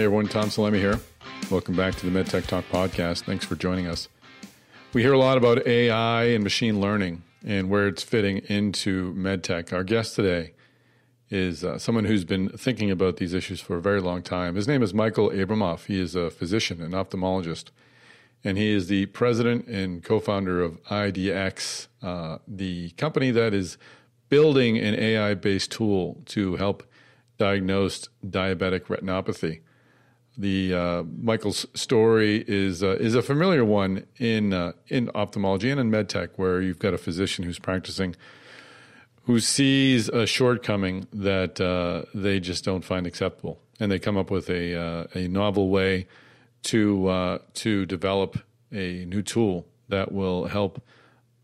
Hey everyone, Tom Salemi here. Welcome back to the MedTech Talk podcast. Thanks for joining us. We hear a lot about AI and machine learning and where it's fitting into MedTech. Our guest today is uh, someone who's been thinking about these issues for a very long time. His name is Michael Abramoff. He is a physician, an ophthalmologist, and he is the president and co founder of IDX, uh, the company that is building an AI based tool to help diagnose diabetic retinopathy. The uh, Michael's story is uh, is a familiar one in uh, in ophthalmology and in medtech, where you've got a physician who's practicing who sees a shortcoming that uh, they just don't find acceptable, and they come up with a uh, a novel way to uh, to develop a new tool that will help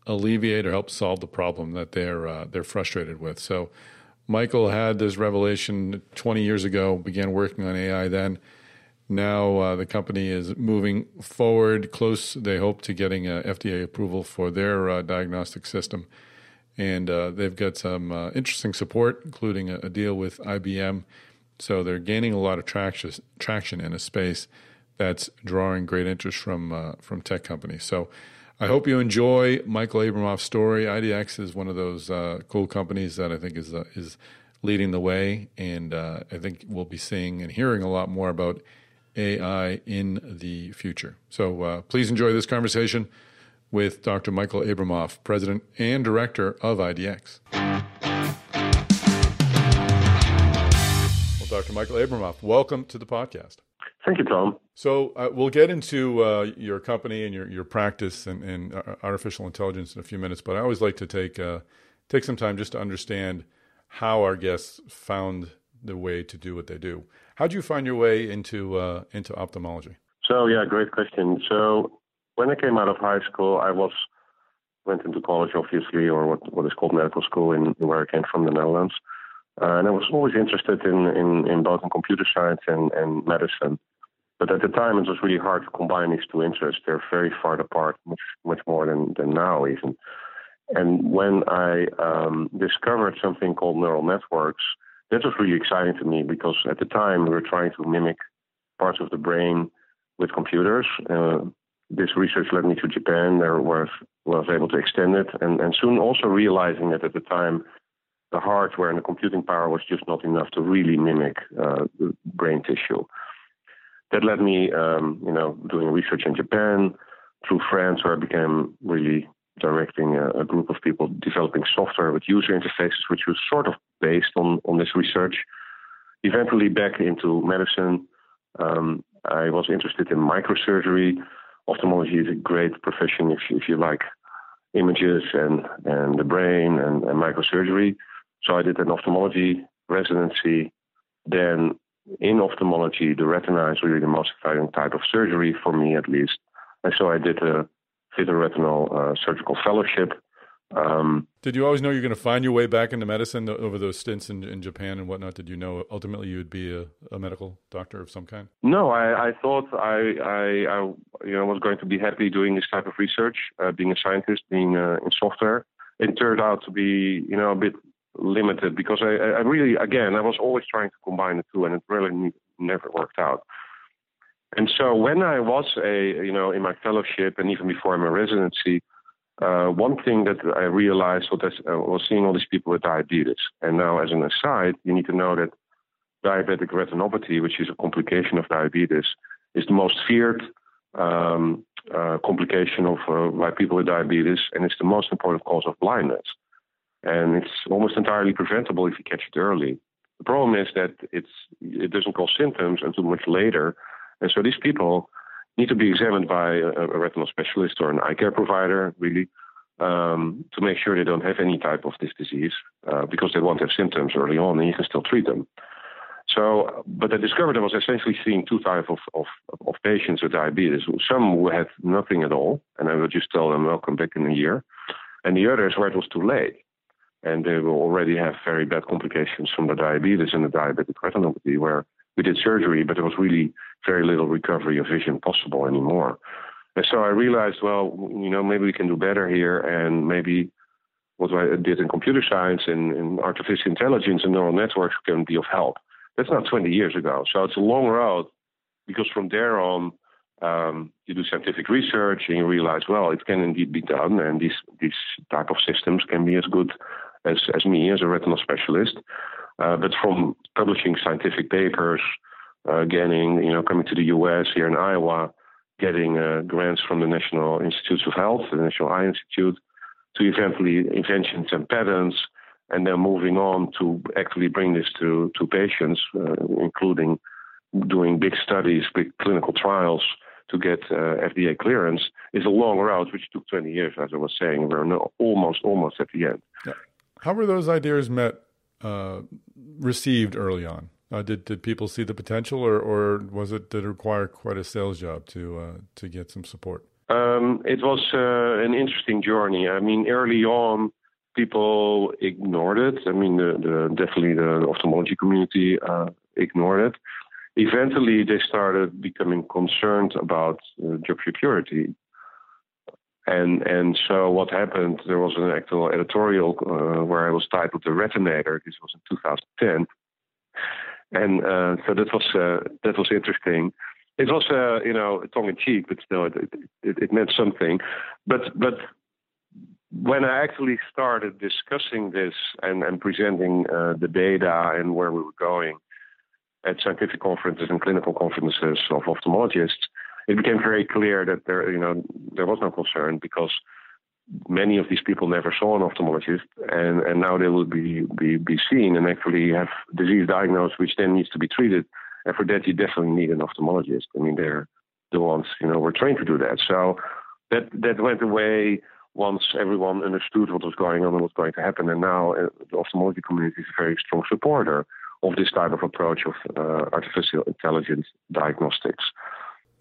alleviate or help solve the problem that they're they're frustrated with. So. Michael had this revelation 20 years ago, began working on AI then now uh, the company is moving forward close. They hope to getting uh, FDA approval for their uh, diagnostic system, and uh, they've got some uh, interesting support, including a, a, deal with IBM. So they're gaining a lot of traction traction in a space that's drawing great interest from uh, from tech companies. So. I hope you enjoy Michael Abramoff's story. IDX is one of those cool companies that I think is is leading the way, and I think we'll be seeing and hearing a lot more about AI in the future. So uh, please enjoy this conversation with Dr. Michael Abramoff, President and Director of IDX. Well, Dr. Michael Abramoff, welcome to the podcast. Thank you, Tom. So uh, we'll get into uh, your company and your, your practice and, and, artificial intelligence in a few minutes, but I always like to take uh, take some time just to understand how our guests found the way to do what they do. How did you find your way into uh, into ophthalmology? So yeah, great question. So when I came out of high school, I was went into college, obviously, or what what is called medical school in where I came from, the Netherlands. Uh, and I was always interested in, in, in both in computer science and, and medicine. But at the time, it was really hard to combine these two interests. They're very far apart, much much more than, than now even. And when I um, discovered something called neural networks, that was really exciting to me because at the time we were trying to mimic parts of the brain with computers. Uh, this research led me to Japan. There I was able to extend it, and, and soon also realizing that at the time the hardware and the computing power was just not enough to really mimic uh, the brain tissue. That led me, um, you know, doing research in Japan through France, where I became really group of people developing software with user interfaces, which was sort of based on, on this research. Eventually, back into medicine, um, I was interested in microsurgery. Ophthalmology is a great profession if if you like images and, and the brain and, and microsurgery. So I did an ophthalmology residency. Then in ophthalmology, the retina is really the most exciting type of surgery for me, at least. And so I did a vitreoretinal uh, surgical fellowship. Um, did you always know you're going to find your way back into medicine over those stints in, in Japan and whatnot? Did you know ultimately you would be a, a medical doctor of some kind? No, I, I thought I, I, I, you know, was going to be happy doing this type of research, uh, being a scientist, being uh, in software. It turned out to be, you know, a bit limited because I, I really, again, I was always trying to combine the two, and it really never worked out. And so when I was a, you know, in my fellowship and even before my residency, uh, one thing that I realized was, that, uh, was seeing all these people with diabetes. And now, as an aside, you need to know that diabetic retinopathy, which is a complication of diabetes, is the most feared um, uh, complication of uh, by people with diabetes, and it's the most important cause of blindness. And it's almost entirely preventable if you catch it early. The problem is that it's it doesn't cause symptoms until much later, and so these people need to be examined by a, a retinal specialist or an eye care provider, really, um, to make sure they don't have any type of this disease, uh, because they won't have symptoms early on, and you can still treat them. So, but I discovered I was essentially seeing two types of, of, of patients with diabetes. Some who had nothing at all, and I would just tell them, welcome back in a year. And the others where it was too late. And they will already have very bad complications from the diabetes and the diabetic retinopathy, where we did surgery, but there was really very little recovery of vision possible anymore. And so I realized, well, you know, maybe we can do better here, and maybe what I did in computer science and in artificial intelligence and neural networks can be of help. That's not 20 years ago, so it's a long road because from there on, um, you do scientific research and you realize, well, it can indeed be done, and these these type of systems can be as good as as me as a retinal specialist. Uh, but from publishing scientific papers, uh, getting you know coming to the U.S. here in Iowa, getting uh, grants from the National Institutes of Health, the National Eye Institute, to eventually inventions and patents, and then moving on to actually bring this to to patients, uh, including doing big studies, big clinical trials to get uh, FDA clearance is a long route, which took 20 years, as I was saying. We're almost, almost at the end. Yeah. How were those ideas met, uh, received early on? Uh, did did people see the potential, or or was it did it require quite a sales job to uh, to get some support? Um, it was uh, an interesting journey. I mean, early on, people ignored it. I mean, the, the definitely the ophthalmology community uh, ignored it eventually they started becoming concerned about uh, job security. And and so what happened? There was an actual editorial uh, where I was titled "The Retinator." This was in 2010, and uh, so that was uh, that was interesting. It was uh, you know tongue in cheek, but still it, it, it meant something. But but when I actually started discussing this and, and presenting uh, the data and where we were going, at scientific conferences and clinical conferences of ophthalmologists, it became very clear that there, you know, there was no concern because many of these people never saw an ophthalmologist, and, and now they will be, be be seen and actually have disease diagnosed, which then needs to be treated. And for that, you definitely need an ophthalmologist. I mean, they're the ones, you know, were trained to do that. So that that went away once everyone understood what was going on and what was going to happen. And now uh, the ophthalmology community is a very strong supporter of this type of approach of uh, artificial intelligence diagnostics.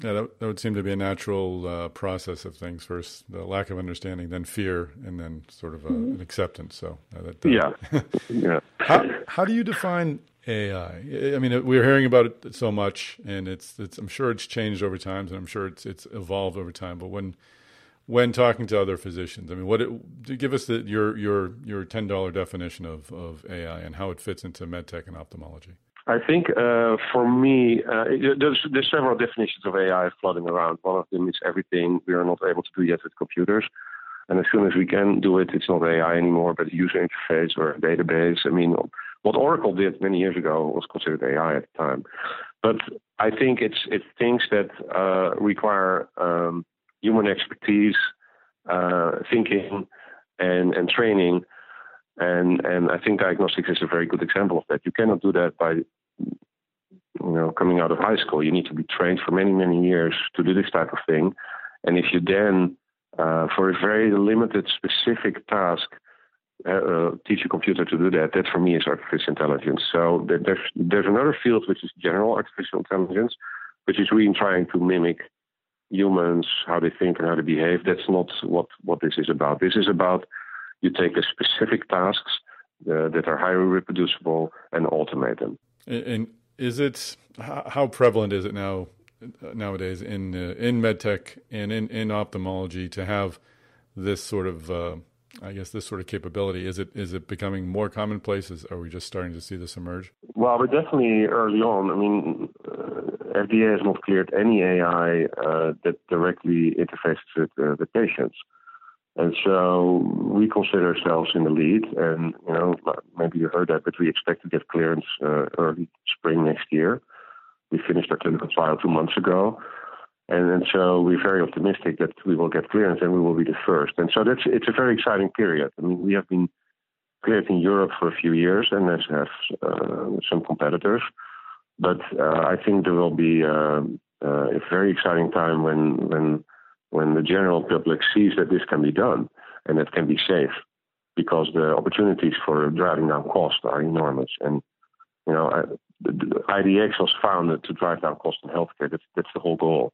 Yeah, that, that, would seem to be a natural uh, process of things. First, the lack of understanding, then fear, and then sort of a, uh, an acceptance. So, uh, that, yeah, yeah. How, how do you define AI? I mean, we're hearing about it so much, and it's, it's I'm sure it's changed over time, and I'm sure it's it's evolved over time. But when when talking to other physicians? I mean, what it, give us the, your your your ten dollar definition of of AI and how it fits into medtech and ophthalmology. I think uh, for me, uh, there's, there's several definitions of AI floating around. One of them is everything we are not able to do yet with computers. And as soon as we can do it, it's not AI anymore, but a user interface or a database. I mean, what Oracle did many years ago was considered AI at the time. But I think it's it's things that uh, require um, human expertise, uh, thinking, and and training. And and I think diagnostics is a very good example of that. You cannot do that by you know coming out of high school. You need to be trained for many many years to do this type of thing. And if you then uh, for a very limited specific task uh, uh teach a computer to do that. That for me is artificial intelligence. So there's there's another field which is general artificial intelligence, which is really trying to mimic humans, how they think and how they behave. That's not what, what this is about. This is about you take a specific tasks uh, that are highly reproducible and automate them. And is it how prevalent is it now nowadays in uh, in medtech and in, in ophthalmology to have this sort of uh, I guess this sort of capability is it is it becoming more commonplace? Is, are we just starting to see this emerge? Well, we're definitely early on. I mean, uh, FDA has not cleared any AI uh, that directly interfaces with uh, the patients, and so we consider ourselves in the lead. And you know, maybe you heard that, but we expect to get clearance uh, early spring next year. We finished our clinical trial two months ago. And, and so we're very optimistic that we will get clearance and we will be the first. And so that's it's a very exciting period. I mean, we have been cleared in Europe for a few years and as have uh, some competitors. But uh, I think there will be uh, uh, a very exciting time when when when the general public sees that this can be done and it can be safe, because the opportunities for driving down costs are enormous. And you know, I, the, the IDX was founded to drive down cost in healthcare. That's that's the whole goal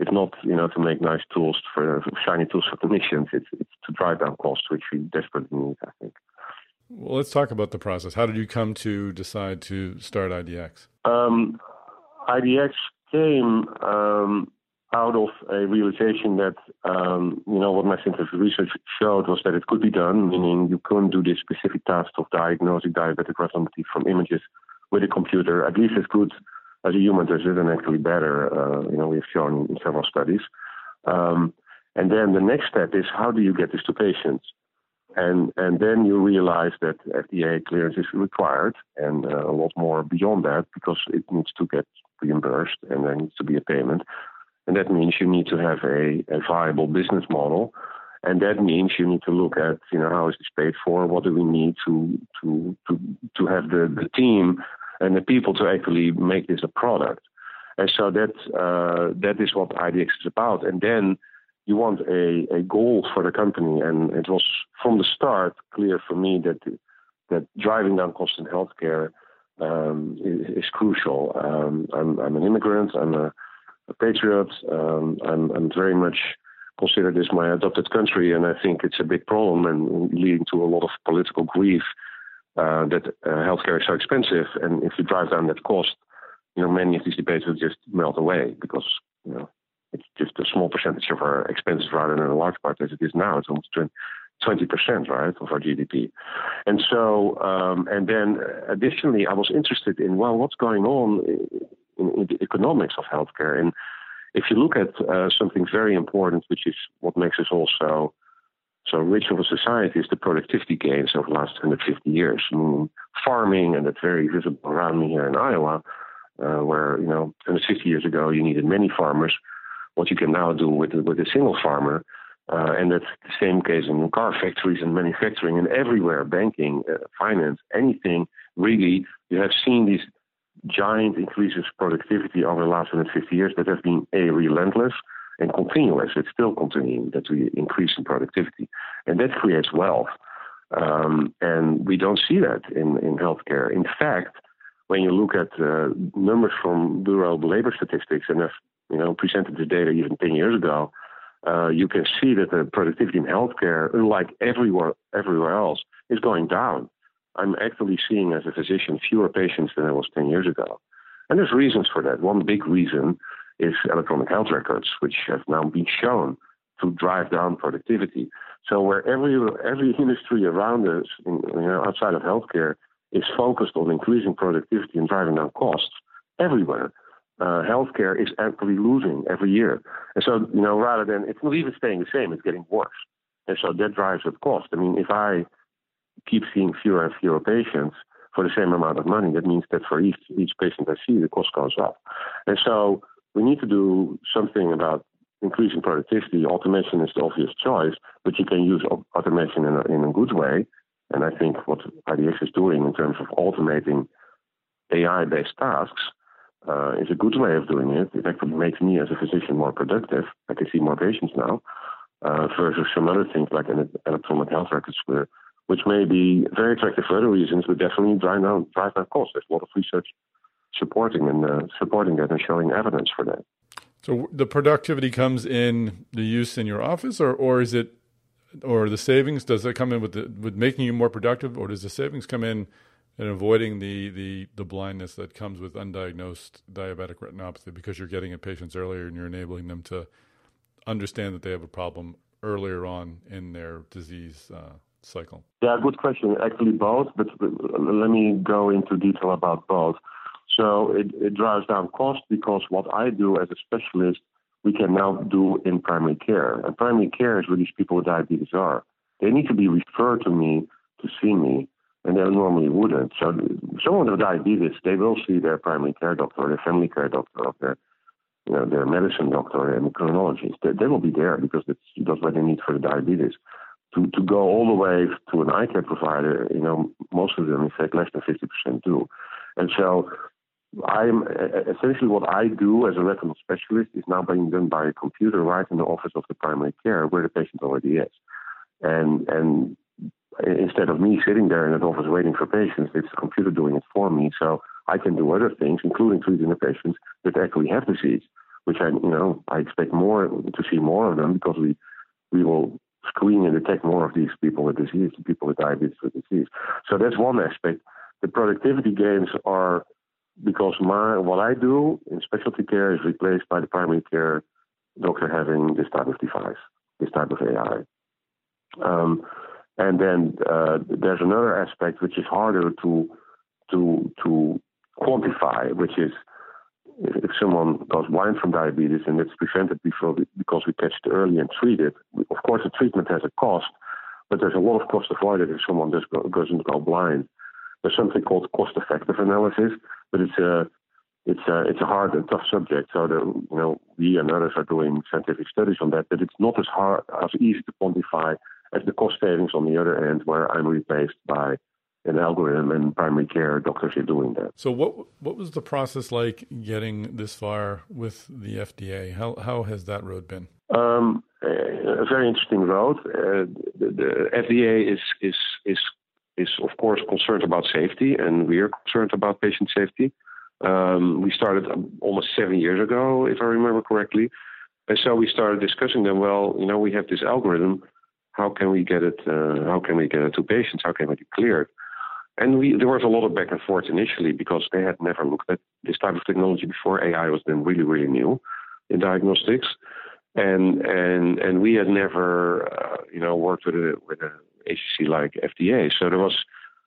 it's not you know to make nice tools for shiny tools for clinicians. It's it's to drive down costs, which we desperately need. I think. Well, let's talk about the process. How did you come to decide to start IDX? Um, IDX came um, out of a realization that um, you know what my scientific research showed was that it could be done, meaning you couldn't do this specific task of diagnosing diabetic retinopathy from images with a computer at least as good as a human visit and actually better. Uh, you know, we've shown in several studies. Um, and then the next step is how do you get this to patients? And and then you realize that FDA clearance is required, and uh, a lot more beyond that because it needs to get reimbursed, and there needs to be a payment, and that means you need to have a, a viable business model, and that means you need to look at you know how is this paid for, what do we need to to to to have the the team and the people to actually make this a product, and so that uh, that is what IDX is about, and then you want a, a goal for the company. And it was from the start clear for me that that driving down costs in healthcare um, is, is, crucial. Um, I'm, I'm, an immigrant. I'm a, a patriot. Um, I'm, I'm, very much considered as my adopted country, and I think it's a big problem and leading to a lot of political grief uh, that uh, healthcare is so expensive. And if you drive down that cost, you know many of these debates will just melt away because you know it's just a small percentage of our expenses rather than a large part as it is now. It's almost 20 percent, right, of our GDP. And so, um, and then additionally, I was interested in well, what's going on in, in the economics of healthcare. And if you look at uh, something very important, which is what makes us also so rich of a society, is the productivity gains over the last 150 years. I mean, farming, and that's very visible around me here in Iowa, uh, where you know 150 years ago you needed many farmers what you can now do with with a single farmer. Uh, and that's the same case in car factories and manufacturing and everywhere, banking, uh, finance, anything really. You have seen these giant increases productivity over the last 150 years that have been a relentless and continuous. It's still continuing that we increase in productivity, and that creates wealth. Um, and we don't see that in, in healthcare. In fact, when you look at uh, numbers from Bureau of Labor Statistics, and I've you know, presented this data even 10 years ago, uh, you can see that the productivity in healthcare, unlike everywhere everywhere else, is going down. I'm actually seeing as a physician fewer patients than I was 10 years ago. And there's reasons for that. One big reason is electronic health records, which have now been shown to drive down productivity. So where every every industry around us, in, you know, outside of healthcare, is focused on increasing productivity and driving down costs, everywhere uh, healthcare is actually losing every year. And so, you know, rather than it's not even staying the same, it's getting worse. And so that drives up cost. I mean, if I keep seeing fewer and fewer patients for the same amount of money, that means that for each each patient I see, the cost goes up. And so we need to do something about increasing productivity. Automation is the obvious choice, but you can use automation in a, in a good way. And I think what IDX is doing in terms of automating AI-based tasks uh, is a good way of doing it. It actually makes me as a physician more productive. I can see more patients now uh, versus some other things like an electronic health records, where, which may be very attractive for other reasons, but definitely drive down drive down costs. There's a lot of research supporting and uh, supporting that and showing evidence for that. So the productivity comes in the use in your office, or or is it, or the savings? Does it come in with the, with making you more productive, or does the savings come in and avoiding the, the, the blindness that comes with undiagnosed diabetic retinopathy because you're getting at patients earlier and you're enabling them to understand that they have a problem earlier on in their disease uh, cycle? Yeah, good question. Actually, both, but let me go into detail about both. So it, it drives down cost because what I do as a specialist, we can now do in primary care. And primary care is where these people with diabetes are. They need to be referred to me to see me and they normally wouldn't. So someone with diabetes, they will see their primary care doctor, their family care doctor, or their you know their medicine doctor and endocrinologist. They, they will be there because that's, that's what they need for the diabetes. To to go all the way to an eye care provider, you know, most of them, in fact, less than fifty percent do. And so I'm essentially what I do as a retinal specialist is now being done by a computer right in the office of the primary care where the patient already is. And and instead of me sitting there in the office waiting for patients, it's the computer doing it for me. So I can do other things, including treating the patients that actually have disease, which I, you know, I expect more to see more of them because we, we will screen and detect more of these people with disease, people with diabetes with disease. So that's one aspect. The productivity gains are because my what I do in specialty care is replaced by the primary care doctor having this type of device, this type of AI. Um, and then uh, there's another aspect which is harder to to to quantify, which is if, someone goes blind from diabetes and it's prevented before because we catch it early and treat it, of course the treatment has a cost, but there's a lot of cost avoided if someone just doesn't go blind. There's something called cost-effective analysis, but it's a it's a it's a hard and tough subject. So the, you know we and others are doing scientific studies on that, but it's not as hard as easy to quantify as the cost savings on the other end, where I'm replaced by an algorithm and primary care doctors are doing that. So what what was the process like getting this far with the FDA? How how has that road been? Um, a very interesting road. Uh, the, the, FDA is is is is of course concerned about safety, and we are concerned about patient safety. Um, we started almost seven years ago, if I remember correctly, and so we started discussing them. Well, you know, we have this algorithm. How can we get it? Uh, how can we get it to patients? How can we get it cleared? And we, there was a lot of back and forth initially because they had never looked at this type of technology before. AI was then really, really new in diagnostics, and and and we had never, uh, you know, worked with a with an agency like FDA. So there was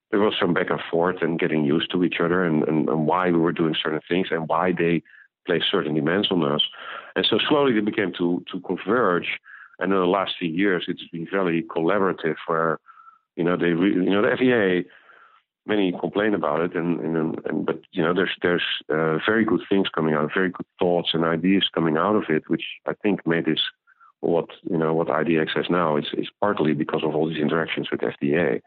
there was some back and forth and getting used to each other and, and, and why we were doing certain things and why they placed certain demands on us. And so slowly they became to to converge. And in the last few years, it's been very collaborative, where you know they, re, you know, the FDA many complain about it, and, and, and but you know, there's there's uh, very good things coming out, very good thoughts and ideas coming out of it, which I think made this what you know what IDX has now is is partly because of all these interactions with FDA.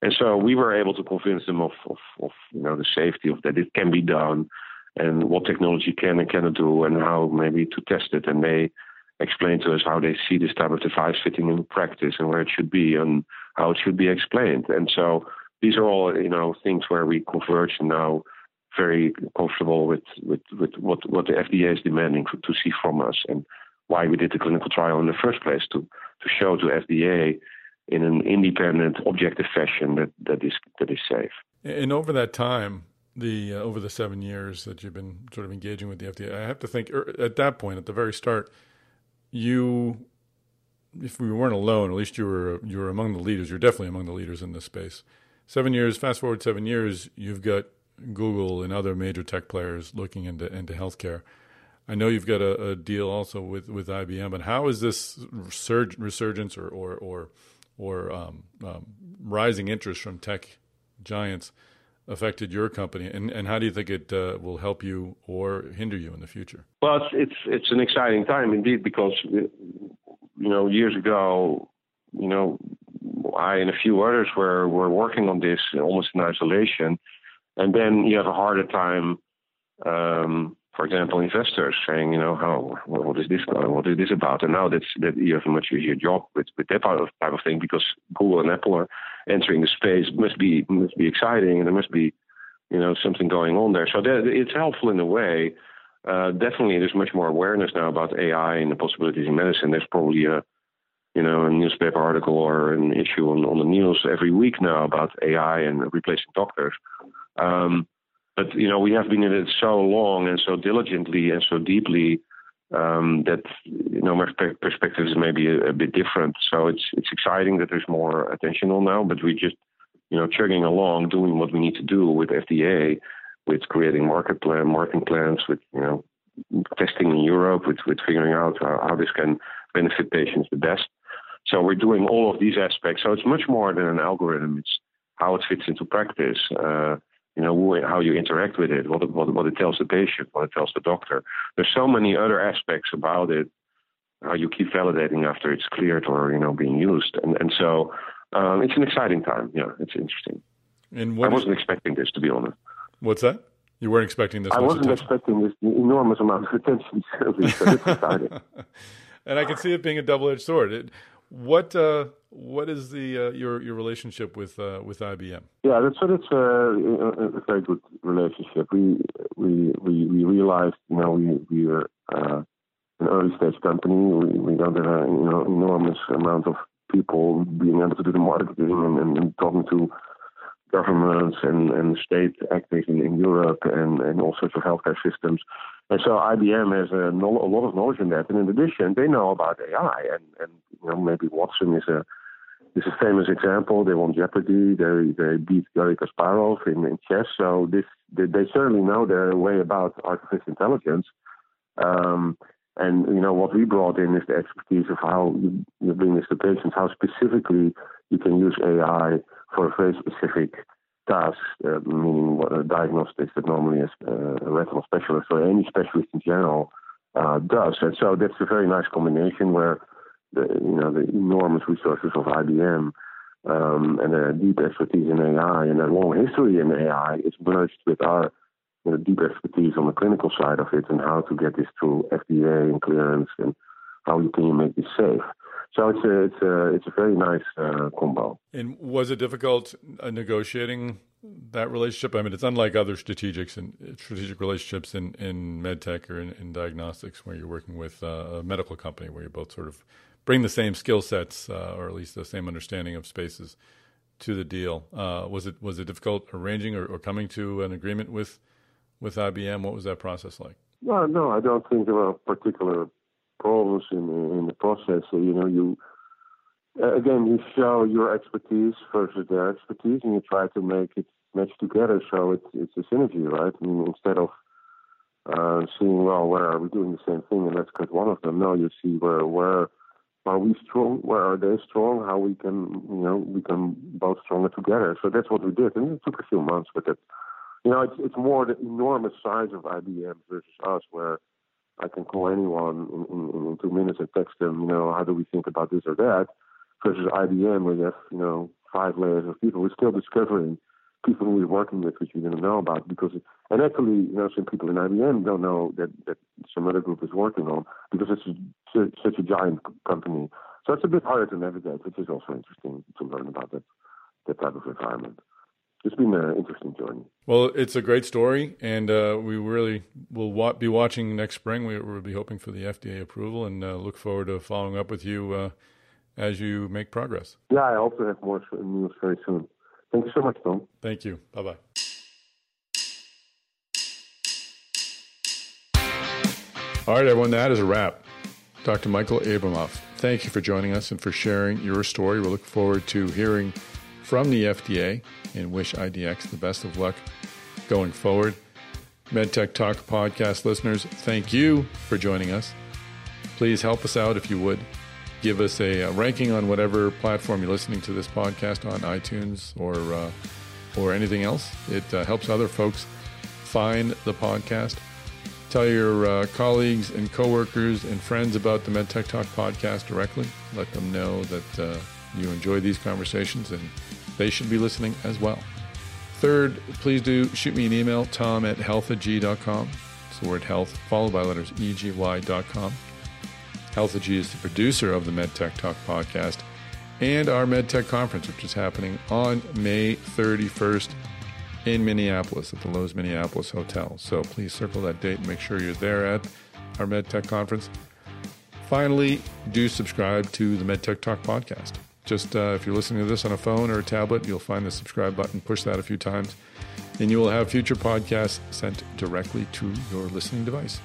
And so we were able to convince them of, of, of you know the safety of that it can be done, and what technology can and cannot do, and how maybe to test it. And they explained to us how they see this type of device fitting in practice and where it should be and how it should be explained. And so these are all you know things where we converge now very comfortable with, with, with what, what the FDA is demanding to, to see from us and why we did the clinical trial in the first place to, to show to FDA in an independent, objective fashion that, that is that is safe. And over that time, the uh, over the seven years that you've been sort of engaging with the FDA, I have to think er, at that point, at the very start, you, if we weren't alone, at least you were you were among the leaders. You're definitely among the leaders in this space seven years, fast forward seven years, you've got Google and other major tech players looking into into healthcare. I know you've got a, a deal also with, with IBM, but how is this resurg- resurgence or or or, or um, um, rising interest from tech giants affected your company, and, and how do you think it uh, will help you or hinder you in the future? Well, it's it's it's an exciting time indeed because you know years ago, you know I and a few others were, were working on this almost in isolation. And then you have a harder time, um, for example, investors saying, you know, how what is this going? What is this about? And now that's that you have a much easier job with, with that type of, type of thing because Google and Apple are entering the space. must be must be exciting, and there must be, you know, something going on there. So that, it's helpful in a way. Uh, definitely, there's much more awareness now about AI and the possibilities in medicine. There's probably a you know, a newspaper article or an issue on, on the news every week now about AI and replacing doctors. Um, but you know, we have been in it so long and so diligently and so deeply um, that you know my perspective is maybe a, a, bit different. So it's it's exciting that there's more attention on now, but we just you know chugging along, doing what we need to do with FDA, with creating market plan, marketing plans, with you know testing in Europe, with with figuring out how, how this can benefit patients the best. So we're doing all of these aspects. So it's much more than an algorithm. It's how it fits into practice. Uh, you know how you interact with it, what it, what, what it tells the patient, what it tells the doctor. There's so many other aspects about it. How you keep validating after it's cleared or you know being used, and and so um, it's an exciting time. Yeah, it's interesting. And I wasn't is, expecting this, to be honest. What's that? You weren't expecting this. I wasn't attention. expecting this enormous amount of attention. so it's exciting. and I can see it being a double-edged sword. It, what uh, what is the uh, your your relationship with uh, with IBM? Yeah, that's so that's a, a, very good relationship. We we we, we realized you know we we are uh, an early stage company. We, we don't have an you know, enormous amount of people being able to do the marketing and, and, and talking to governments and, and state actors in, in Europe and, and all sorts of healthcare systems. And so IBM has a, a, lot of knowledge in that. And in addition, they know about AI, and, and you know maybe Watson is a is a famous example. They won Jeopardy. They they beat Garry Kasparov in, in chess. So this they, they, certainly know their way about artificial intelligence. Um, and you know what we brought in is the expertise of how you, you bring this to patients, how specifically you can use AI for a very specific task, uh, meaning uh, diagnostics that normally a, a retinal specialist or any specialist in general uh, does. And so that's a very nice combination where the you know the enormous resources of IBM um, and a deep expertise in AI and a long history in AI is merged with our you know, deep expertise on the clinical side of it and how to get this through FDA and clearance and how you can make this safe. So it's a it's a it's a very nice uh, combo. And was it difficult uh, negotiating that relationship? I mean, it's unlike other strategics and strategic relationships in in medtech or in, in diagnostics, where you're working with uh, a medical company, where you both sort of bring the same skill sets uh, or at least the same understanding of spaces to the deal. Uh, was it was it difficult arranging or, or, coming to an agreement with with IBM? What was that process like? Well, no, I don't think there were particular problems in in the process. So, you know, you uh, again you show your expertise versus their expertise, and you try to make it match together. So it's it's a synergy, right? I mean, instead of uh, seeing well, where are we doing the same thing, and let's cut one of them. No, you see where where are we strong? Where are they strong? How we can you know become both stronger together. So that's what we did, and it took a few months, but that you know it's it's more the enormous size of IBM versus us, where I can call anyone in, in, in two minutes and text them, you know, how do we think about this or that, versus IBM where you have, you know, five layers of people. We're still discovering people who we're working with which we didn't know about because, and actually, you know, some people in IBM don't know that, that some other group is working on because it's a, such a giant company. So it's a bit harder to navigate, which is also interesting to learn about that, that type of environment it's been an interesting journey. Well, it's a great story, and uh, we really will wa- be watching next spring. We will be hoping for the FDA approval, and uh, look forward to following up with you uh, as you make progress. Yeah, I hope to have more news very soon. Thank you so much, Tom. Thank you. Bye bye. All right, everyone, that is a wrap. Dr. Michael Abramoff, thank you for joining us and for sharing your story. We look forward to hearing from the FDA and wish IDX the best of luck going forward. MedTech Talk podcast listeners, thank you for joining us. Please help us out if you would. Give us a, a ranking on whatever platform you're listening to this podcast on, iTunes or uh, or anything else. It uh, helps other folks find the podcast. Tell your uh, colleagues and coworkers and friends about the MedTech Talk podcast directly. Let them know that uh, you enjoy these conversations and they should be listening as well. Third, please do shoot me an email, tom at healthegy.com. It's the word health followed by letters EGY.com. Healthegy is the producer of the MedTech Talk podcast and our MedTech conference, which is happening on May 31st in Minneapolis at the Loews Minneapolis Hotel. So please circle that date and make sure you're there at our MedTech conference. Finally, do subscribe to the MedTech Talk podcast. Just uh, if you're listening to this on a phone or a tablet, you'll find the subscribe button. Push that a few times, and you will have future podcasts sent directly to your listening device.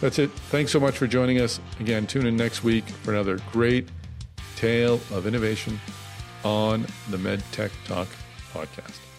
That's it. Thanks so much for joining us. Again, tune in next week for another great tale of innovation on the MedTech Talk podcast.